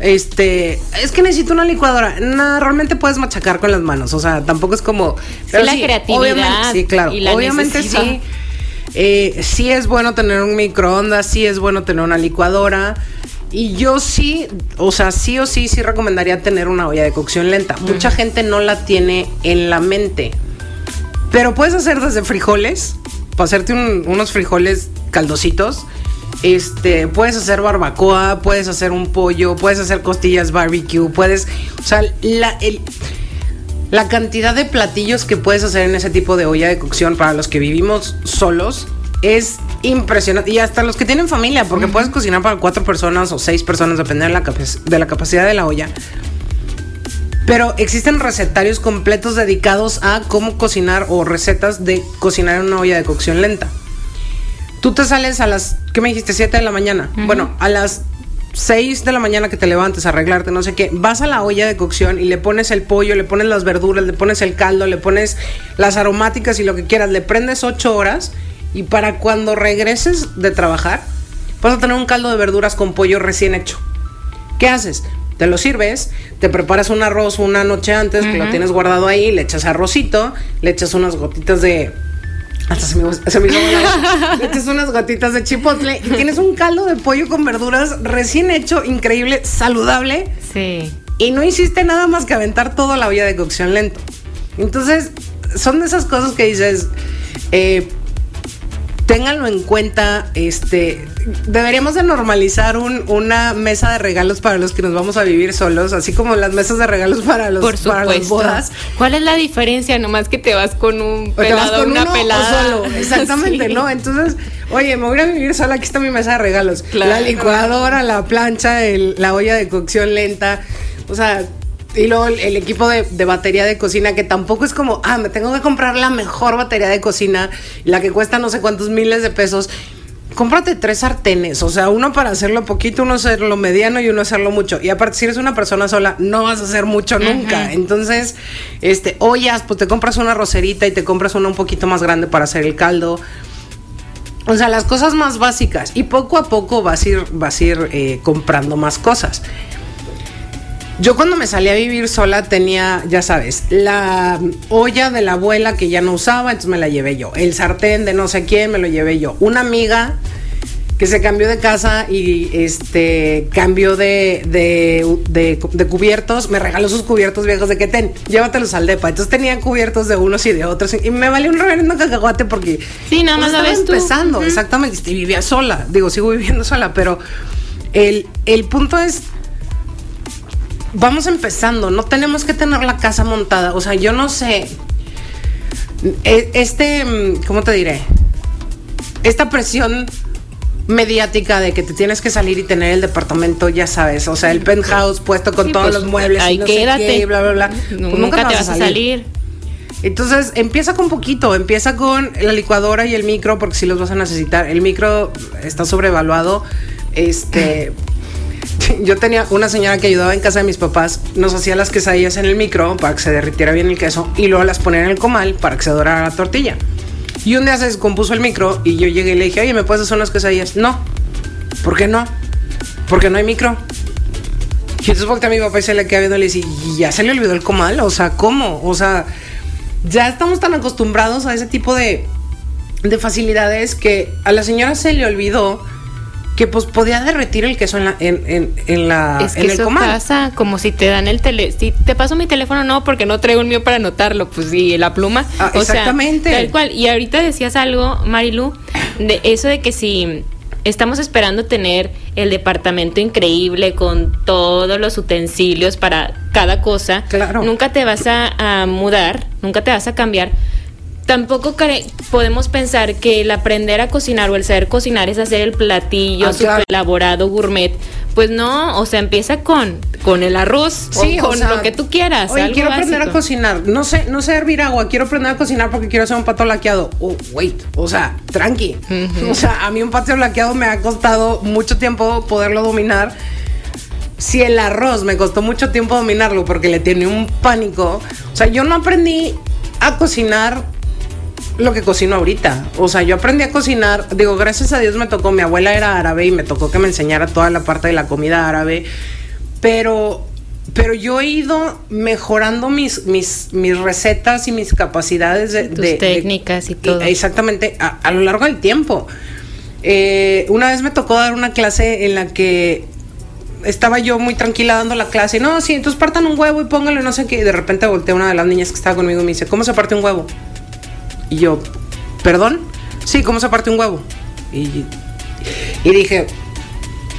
Este, es que necesito una licuadora. No, realmente puedes machacar con las manos. O sea, tampoco es como. Pero la creatividad. Sí, claro. obviamente sí. Eh, sí es bueno tener un microondas, sí es bueno tener una licuadora. Y yo sí, o sea, sí o sí, sí recomendaría tener una olla de cocción lenta. Mucha gente no la tiene en la mente. Pero puedes hacer desde frijoles, para hacerte unos frijoles caldositos. Este, puedes hacer barbacoa, puedes hacer un pollo, puedes hacer costillas barbecue, puedes, o sea, la, la cantidad de platillos que puedes hacer en ese tipo de olla de cocción para los que vivimos solos es impresionante. Y hasta los que tienen familia, porque puedes cocinar para cuatro personas o seis personas, depende de la, de la capacidad de la olla. Pero existen recetarios completos dedicados a cómo cocinar o recetas de cocinar en una olla de cocción lenta. Tú te sales a las, ¿qué me dijiste? 7 de la mañana. Bueno, a las 6 de la mañana que te levantes a arreglarte, no sé qué, vas a la olla de cocción y le pones el pollo, le pones las verduras, le pones el caldo, le pones las aromáticas y lo que quieras, le prendes 8 horas y para cuando regreses de trabajar, vas a tener un caldo de verduras con pollo recién hecho. ¿Qué haces? Te lo sirves, te preparas un arroz una noche antes, que lo tienes guardado ahí, le echas arrocito, le echas unas gotitas de. Hasta se me, se me hizo Le echas unas gotitas de chipotle y tienes un caldo de pollo con verduras recién hecho, increíble, saludable. Sí. Y no hiciste nada más que aventar toda la olla de cocción lento. Entonces, son de esas cosas que dices. Eh, ténganlo en cuenta, este, deberíamos de normalizar una mesa de regalos para los que nos vamos a vivir solos, así como las mesas de regalos para los para las bodas. ¿Cuál es la diferencia? Nomás que te vas con un pelado, una pelada. solo. Exactamente, ¿no? Entonces, oye, me voy a vivir sola, aquí está mi mesa de regalos. La licuadora, la plancha, la olla de cocción lenta. O sea, y luego el, equipo de, batería de cocina, que tampoco es como, ah, me tengo que comprar la mejor batería de cocina, la que cuesta no sé cuántos miles de pesos. Cómprate tres sartenes, o sea, uno para hacerlo poquito, uno hacerlo mediano y uno hacerlo mucho. Y aparte, si eres una persona sola, no vas a hacer mucho nunca. Entonces, este, ollas, pues te compras una roserita y te compras una un poquito más grande para hacer el caldo. O sea, las cosas más básicas. Y poco a poco vas a ir, vas a ir eh, comprando más cosas. Yo cuando me salí a vivir sola tenía, ya sabes, la olla de la abuela que ya no usaba, entonces me la llevé yo. El sartén de no sé quién me lo llevé yo. Una amiga que se cambió de casa y este cambió de, de, cubiertos, me regaló sus cubiertos viejos de que ten, llévatelos al depa. Entonces tenía cubiertos de unos y de otros y me valió un reverendo cacahuate porque sí, nada más estaba empezando, exactamente, y vivía sola, digo, sigo viviendo sola, pero el, el punto es vamos empezando, no tenemos que tener la casa montada. O sea, yo no sé. E, este, mm, ¿cómo te diré? Esta presión mediática de que te tienes que salir y tener el departamento, ya sabes, o sea, el penthouse puesto con todos pues, los muebles, ahí quédate, bla, bla, bla. Pues nunca, te vas a salir. Entonces, empieza con poquito, empieza con la licuadora y el micro, porque si los vas a necesitar. El micro está sobrevaluado. Este, yo tenía una señora que ayudaba en casa de mis papás, nos hacía las quesadillas en el micro para que se derritiera bien el queso y luego las ponía en el comal para que se dorara la tortilla. Y un día se descompuso el micro y yo llegué y le dije, oye, ¿me puedes hacer unas quesadillas? No. ¿Por qué no? Porque no hay micro. Y entonces volteé a mi papá y se le quedó viendo y le dije, ya se le olvidó el comal? O sea, ¿cómo? O sea, ya estamos tan acostumbrados a ese tipo de, de facilidades que a la señora se le olvidó que pues podía derretir el queso en la en, en, la es que eso pasa como si te dan el tele si te paso mi teléfono no porque no traigo el mío para anotarlo pues sí la pluma. Ah, exactamente. tal cual. Y ahorita decías algo Marilu de eso de que si estamos esperando tener el departamento increíble con todos los utensilios para cada cosa claro. nunca te vas a mudar nunca te vas a cambiar tampoco podemos pensar que el aprender a cocinar o el saber cocinar es hacer el platillo ah, super elaborado gourmet. Pues no, o sea, empieza con, con el arroz o con lo que tú quieras. Oye, quiero aprender a cocinar. No sé, no sé hervir agua, quiero aprender a cocinar porque quiero hacer un pato laqueado. Oh, wait, o sea, tranqui. O sea, a mí un pato laqueado me ha costado mucho tiempo poderlo dominar si el arroz me costó mucho tiempo dominarlo porque le tiene un pánico, o sea, yo no aprendí a cocinar lo que cocino ahorita. O sea, yo aprendí a cocinar, digo, gracias a Dios me tocó, mi abuela era árabe y me tocó que me enseñara toda la parte de la comida árabe. pero pero yo he ido mejorando mis, mis, mis recetas y mis capacidades de, Tus técnicas y todo. Exactamente, a, a, lo largo del tiempo. Eh, una vez me tocó dar una clase en la que estaba yo muy tranquila dando la clase. No, sí, entonces partan un huevo y póngale no sé qué. Y de repente volteé a una de las niñas que estaba conmigo y me dice, ¿cómo se parte un huevo? Y yo, ¿perdón? Sí, ¿cómo se parte un huevo? Y, y dije,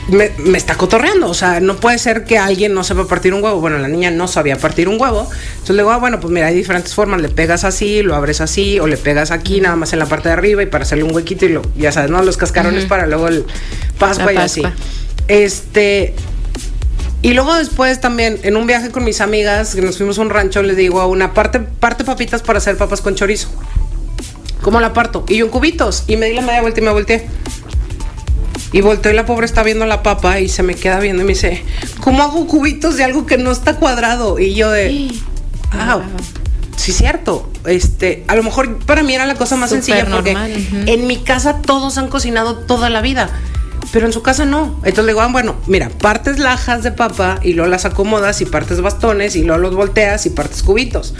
me, me, está cotorreando. O sea, no puede ser que alguien no sepa partir un huevo. Bueno, la niña no sabía partir un huevo. Entonces le digo, ah, bueno, pues mira, hay diferentes formas. Le pegas así, lo abres así, o le pegas aquí, nada más en la parte de arriba y para hacerle un huequito y lo, ya sabes, ¿no? Los cascarones uh -huh. para luego el pascua, y así. Este. Y luego después también, en un viaje con mis amigas, que nos fuimos a un rancho, les digo a una parte, parte papitas para hacer papas con chorizo. ¿Cómo la parto? Y yo en cubitos. Y me di la media vuelta y me volteé. Y volteo y la pobre está viendo la papa y se me queda viendo y me dice, ¿cómo hago cubitos de algo que no está cuadrado? Y yo de, ah, sí cierto. Este, a lo mejor para mí era la cosa más Super sencilla porque normal, uh -huh. en mi casa todos han cocinado toda la vida. Pero en su casa no. Entonces le digo, ah, bueno, mira, partes lajas de papa y luego las acomodas y partes bastones y luego los volteas y partes cubitos.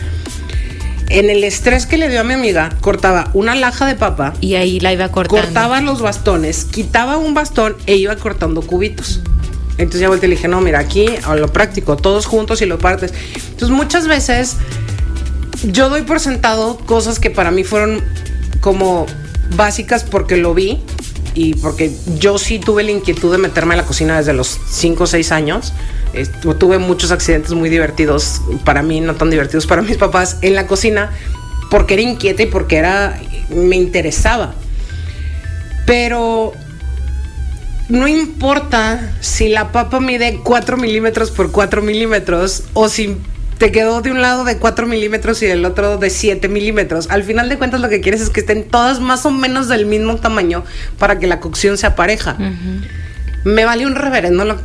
En el estrés que le dio a mi amiga, cortaba una laja de papa. Y ahí la iba cortando. Cortaba los bastones, quitaba un bastón e iba cortando cubitos. Entonces ya volteé y le dije, no, mira, aquí a lo práctico, todos juntos y lo partes. Entonces muchas veces yo doy por sentado cosas que para mí fueron como básicas porque lo vi y porque yo sí tuve la inquietud de meterme a la cocina desde los 5 o 6 años. Tuve muchos accidentes muy divertidos para mí, no tan divertidos para mis papás en la cocina, porque era inquieta y porque era me interesaba. Pero no importa si la papa mide 4 milímetros por 4 milímetros o si te quedó de un lado de 4 milímetros y del otro de 7 milímetros. Al final de cuentas lo que quieres es que estén todas más o menos del mismo tamaño para que la cocción sea pareja. Me vale un reverendo lo,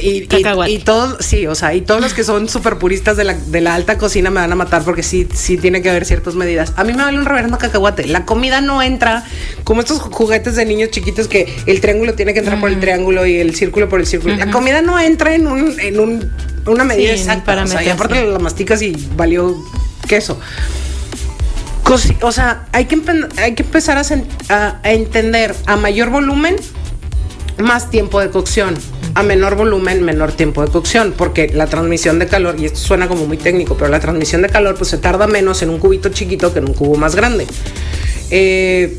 y, y, y, todos, sí, o sea, y todos los que son súper puristas de la, de la alta cocina me van a matar porque sí, sí tiene que haber ciertas medidas. A mí me vale un reverendo cacahuate. La comida no entra como estos juguetes de niños chiquitos que el triángulo tiene que entrar por el triángulo y el círculo por el círculo. La comida no entra en un, en un una medida sí, exacta. Para o sea, y aparte la masticas y valió queso. O sea, hay que, hay que empezar a, a, a, entender a mayor volumen, más tiempo de cocción. A menor volumen, menor tiempo de cocción. Porque la transmisión de calor, y esto suena como muy técnico, pero la transmisión de calor pues se tarda menos en un cubito chiquito que en un cubo más grande. Eh,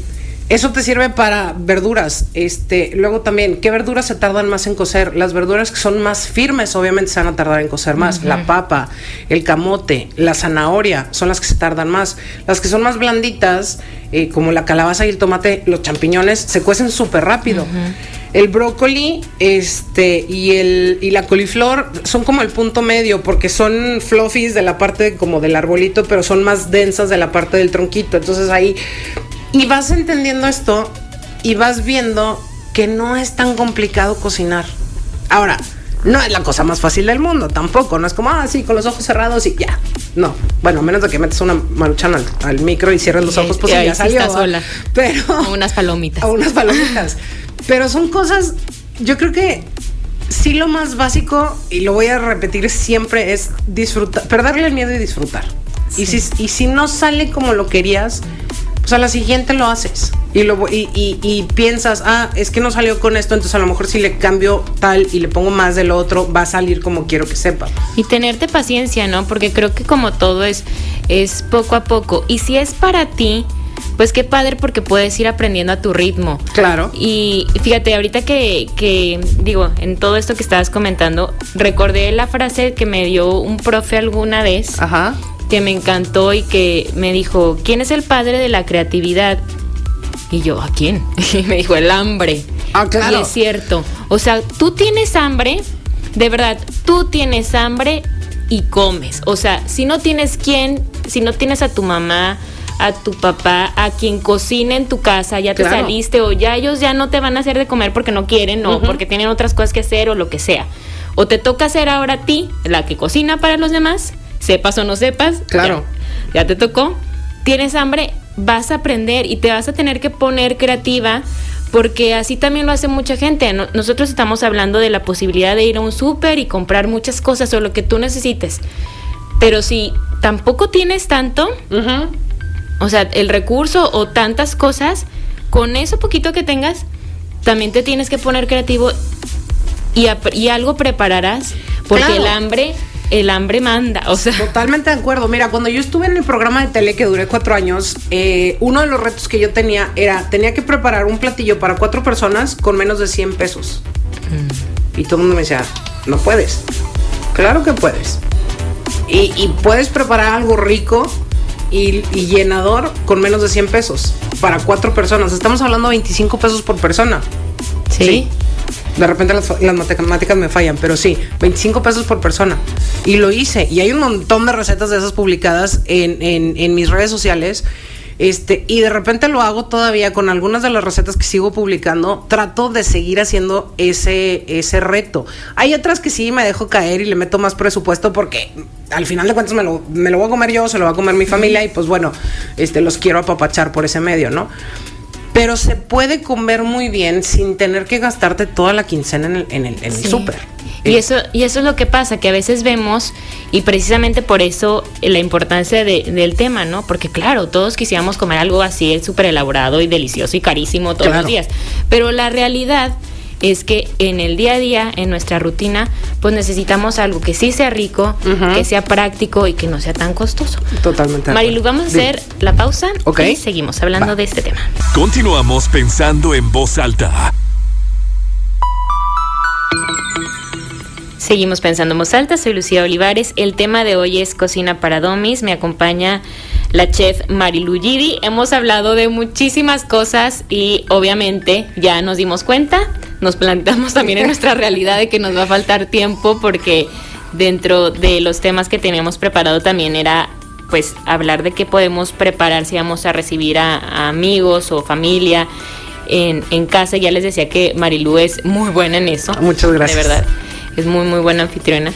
eso te sirve para verduras. Este, luego también, ¿qué verduras se tardan más en cocer? Las verduras que son más firmes, obviamente, se van a tardar en cocer más. Uh -huh. La papa, el camote, la zanahoria son las que se tardan más. Las que son más blanditas, eh, como la calabaza y el tomate, los champiñones, se cuecen súper rápido. Uh -huh. El brócoli este, y, el, y la coliflor son como el punto medio porque son fluffies de la parte como del arbolito, pero son más densas de la parte del tronquito. Entonces ahí y vas entendiendo esto y vas viendo que no es tan complicado cocinar. Ahora, no es la cosa más fácil del mundo, tampoco. No es como, ah, sí, con los ojos cerrados y ya. No. Bueno, a menos de que metes una maruchan al, al micro y cierres los ojos, pues y ya salió. Sola. Pero. A unas palomitas. A unas palomitas. Pero son cosas. Yo creo que sí lo más básico, y lo voy a repetir siempre, es disfrutar, perderle el miedo y disfrutar. Sí. Y, si, y si no sale como lo querías, pues a la siguiente lo haces y, lo, y, y, y, piensas, ah, es que no salió con esto, entonces a lo mejor si le cambio tal y le pongo más del otro, va a salir como quiero que sepa. Y tenerte paciencia, ¿no? Porque creo que como todo es, es poco a poco. Y si es para ti, pues qué padre porque puedes ir aprendiendo a tu ritmo. Claro. Y fíjate, ahorita que, que, digo, en todo esto que estabas comentando, recordé la frase que me dio un profe alguna vez. Ajá que me encantó y que me dijo, ¿quién es el padre de la creatividad? Y yo, ¿a quién? Y me dijo, el hambre. Ah, claro. Y es cierto. O sea, tú tienes hambre, de verdad, tú tienes hambre y comes. O sea, si no tienes quién, si no tienes a tu mamá, a tu papá, a quien cocina en tu casa, ya te claro. saliste o ya ellos ya no te van a hacer de comer porque no quieren o uh -huh. porque tienen otras cosas que hacer o lo que sea. O te toca hacer ahora a ti, la que cocina para los demás, sepas o no sepas, claro. ya, ya, te tocó, tienes hambre, vas a aprender y te vas a tener que poner creativa porque así también lo hace mucha gente. nosotros estamos hablando de la posibilidad de ir a un súper y comprar muchas cosas o lo que tú necesites. Pero si tampoco tienes tanto, o sea, el recurso o tantas cosas, con eso poquito que tengas, también te tienes que poner creativo y, y algo prepararás, porque el hambre el hambre manda, o sea. Totalmente de acuerdo. Mira, cuando yo estuve en el programa de tele que duré cuatro años, eh, uno de los retos que yo tenía era, tenía que preparar un platillo para cuatro personas con menos de 100 pesos. Mm. Y todo el mundo me decía, no puedes. Claro que puedes. Y, puedes preparar algo rico y, llenador con menos de 100 pesos para cuatro personas. Estamos hablando de 25 pesos por persona. sí. De repente las, matemáticas me fallan, pero sí, 25 pesos por persona. Y lo hice. Y hay un montón de recetas de esas publicadas en, en, mis redes sociales. Este, y de repente lo hago todavía con algunas de las recetas que sigo publicando. Trato de seguir haciendo ese, ese reto. Hay otras que sí me dejo caer y le meto más presupuesto porque al final de cuentas me lo, me lo voy a comer yo, se lo va a comer mi familia y pues bueno, este, los quiero apapachar por ese medio, ¿no? Pero se puede comer muy bien sin tener que gastarte toda la quincena en el, en el, súper. Y eso, y eso es lo que pasa, que a veces vemos, y precisamente por eso la importancia del tema, ¿no? Porque claro, todos quisiéramos comer algo así, súper elaborado y delicioso y carísimo todos los días. Pero la realidad es que en el día a día, en nuestra rutina, pues necesitamos algo que sí sea rico, que sea práctico y que no sea tan costoso. Totalmente. Marilu, vamos a hacer la pausa y seguimos hablando de este tema. Continuamos pensando en voz alta. Seguimos pensando en voz alta, soy Lucía Olivares. El tema de hoy es cocina para domis. Me acompaña la chef Marilu Gidi. Hemos hablado de muchísimas cosas y obviamente ya nos dimos cuenta, nos planteamos también en nuestra realidad de que nos va a faltar tiempo porque dentro de los temas que teníamos preparado también era pues hablar de qué podemos preparar si vamos a recibir a, amigos o familia en, en, casa. Ya les decía que Marilu es muy buena en eso. Muchas gracias. De verdad, es muy, muy buena anfitriona.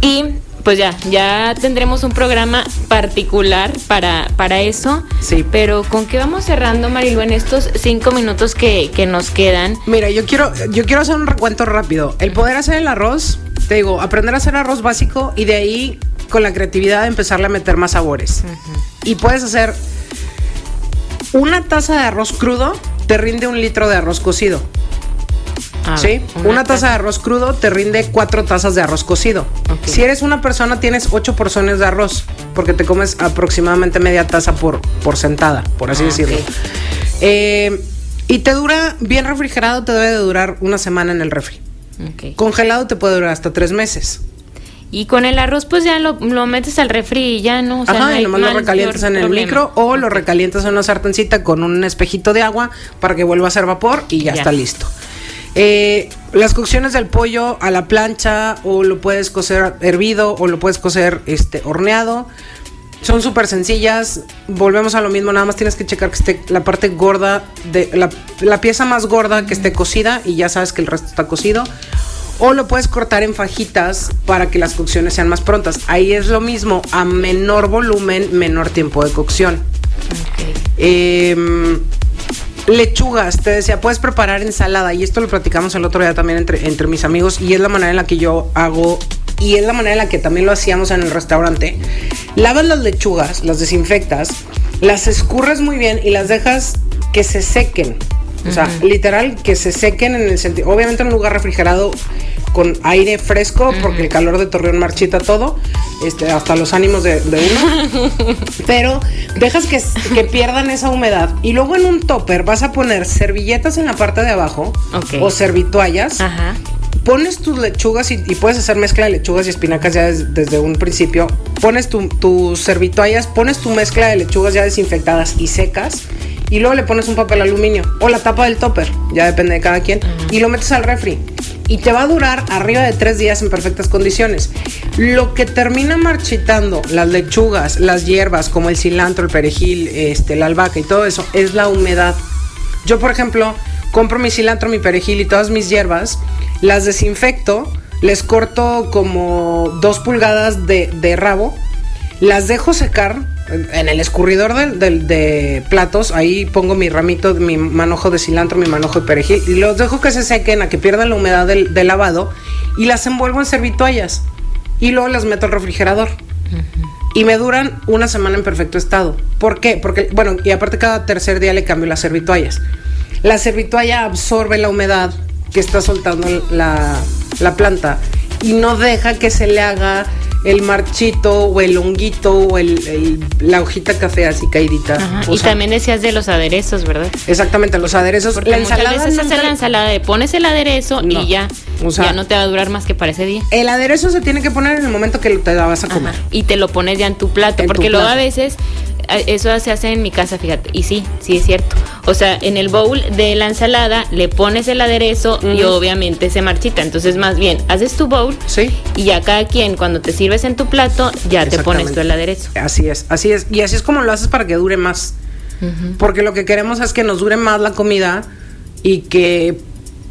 Y pues ya, ya tendremos un programa particular para, para eso. Sí. Pero ¿con qué vamos cerrando, Marilu, en estos cinco minutos que, nos quedan? Mira, yo quiero, yo quiero hacer un recuento rápido. El poder hacer el arroz, te digo, aprender a hacer arroz básico y de ahí con la creatividad empezarle a meter más sabores. Y puedes hacer una taza de arroz crudo, te rinde un litro de arroz cocido. Ah, ¿Sí? Una, taza de arroz crudo te rinde cuatro tazas de arroz cocido. Si eres una persona, tienes ocho porciones de arroz, porque te comes aproximadamente media taza por, por sentada, por así ah, decirlo. Eh, y te dura, bien refrigerado, te debe de durar una semana en el refri. Congelado te puede durar hasta tres meses. Y con el arroz, pues ya lo, metes al refri y ya no. O Ajá, y nomás lo recalientas en el micro o lo recalientas en una sartencita con un espejito de agua para que vuelva a hacer vapor y ya. está listo. Eh, las cocciones del pollo a la plancha o lo puedes cocer hervido o lo puedes cocer este, horneado. Son súper sencillas. Volvemos a lo mismo, nada más tienes que checar que esté la parte gorda, de la, pieza más gorda que esté cocida y ya sabes que el resto está cocido. O lo puedes cortar en fajitas para que las cocciones sean más prontas. Ahí es lo mismo, a menor volumen, menor tiempo de cocción. Em, lechugas, te decía, puedes preparar ensalada y esto lo platicamos el otro día también entre, entre mis amigos y es la manera en la que yo hago y es la manera en la que también lo hacíamos en el restaurante. Lavas las lechugas, las desinfectas, las escurres muy bien y las dejas que se sequen. O sea, literal, que se sequen en el sentido. Obviamente en un lugar refrigerado con aire fresco, porque el calor de Torreón marchita todo, este, hasta los ánimos de, uno. Pero dejas que, que, pierdan esa humedad. Y luego en un topper vas a poner servilletas en la parte de abajo o servituallas. Ajá pones tus lechugas y, puedes hacer mezcla de lechugas y espinacas ya desde un principio. Pones tus servituallas, pones tu mezcla de lechugas ya desinfectadas y secas y luego le pones un papel aluminio o la tapa del topper, ya depende de cada quien, y lo metes al refri. Y te va a durar arriba de tres días en perfectas condiciones. Lo que termina marchitando las lechugas, las hierbas, como el cilantro, el perejil, este, la albahaca y todo eso, es la humedad. Yo, por ejemplo, compro mi cilantro, mi perejil y todas mis hierbas, las desinfecto, les corto como dos pulgadas de, de rabo, las dejo secar en el escurridor de, platos, ahí pongo mi ramito, mi manojo de cilantro, mi manojo de perejil y los dejo que se sequen a que pierdan la humedad del, lavado y las envuelvo en servitoallas y luego las meto al refrigerador. Y me duran una semana en perfecto estado. ¿Por qué? Porque, bueno, y aparte cada tercer día le cambio las servitoallas. La servitoalla absorbe la humedad que está soltando la, la planta y no deja que se le haga el marchito o el honguito o el, la hojita café así caidita. y también decías de los aderezos, ¿verdad? Exactamente, los aderezos. la ensalada muchas veces haces la ensalada de pones el aderezo y ya, ya no te va a durar más que para ese día. El aderezo se tiene que poner en el momento que te la vas a comer. Y te lo pones ya en tu plato, porque luego a veces eso se hace en mi casa, fíjate. Y sí, sí es cierto. O sea, en el bowl de la ensalada le pones el aderezo y obviamente se marchita. Entonces, más bien, haces tu bowl sí. y ya cada quien, cuando te sirves en tu plato, ya te pones tú el aderezo. Así es, así es. Y así es como lo haces para que dure más. Porque lo que queremos es que nos dure más la comida y que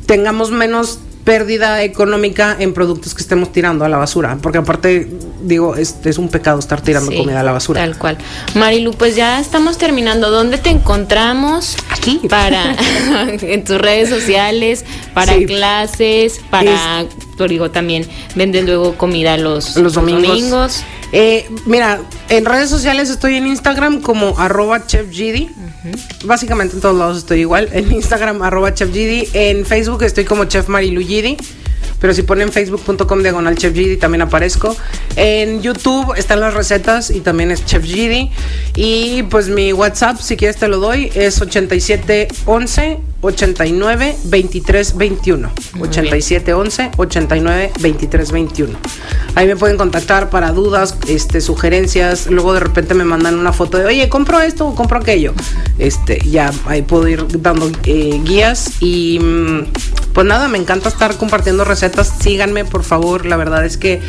tengamos menos pérdida económica en productos que estemos tirando a la basura, porque aparte, digo, es, es un pecado estar tirando comida a la basura. Tal cual. Marilu, pues ya estamos terminando. ¿Dónde te encontramos? Aquí. Para, en tus redes sociales, para clases, para, también venden luego comida los, los domingos. Eh, mira, en redes sociales estoy en Instagram como arroba chefgidi. Básicamente en todos lados estoy igual. En Instagram, arroba chefgidi. En Facebook estoy como chef Marilugidi. Pero si ponen facebook.com diagonal Chef también aparezco. En YouTube están las recetas y también es Chef Y pues mi WhatsApp, si quieres te lo doy, es 8711 89 23 21. 87 11 89 23 21. Ahí me pueden contactar para dudas, este, sugerencias. Luego de repente me mandan una foto de, oye, compro esto o compro aquello. Este, ya ahí puedo ir dando eh, guías. Y mm, pues nada, me encanta estar compartiendo recetas. Síganme, por favor. La verdad es que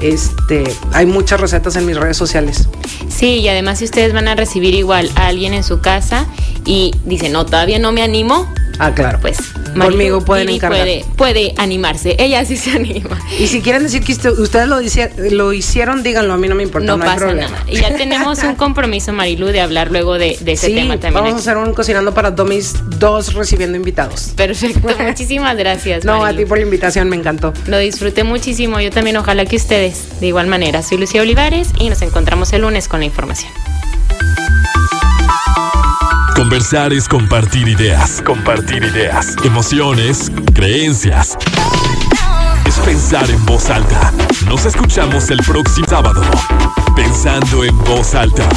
este, hay muchas recetas en mis redes sociales. Sí, y además si ustedes van a recibir igual a alguien en su casa y dicen, no, todavía no me animo. Ah, claro. Pues conmigo pueden encargar. Puede, puede animarse, ella sí se anima. Y si quieren decir que ustedes lo, lo hicieron, díganlo, a mí no me importa, no, pasa nada. Y ya tenemos un compromiso, Marilu, de hablar luego de, ese tema también. Vamos a hacer un cocinando para Domis, dos recibiendo invitados. Perfecto, muchísimas gracias. no, a ti por la invitación, me encantó. Lo disfruté muchísimo, yo también, ojalá que ustedes, de igual manera. Soy Lucía Olivares y nos encontramos el lunes con la información. Conversar es compartir ideas, compartir ideas, emociones, creencias. Es pensar en voz alta. Nos escuchamos el próximo sábado. Pensando en voz alta.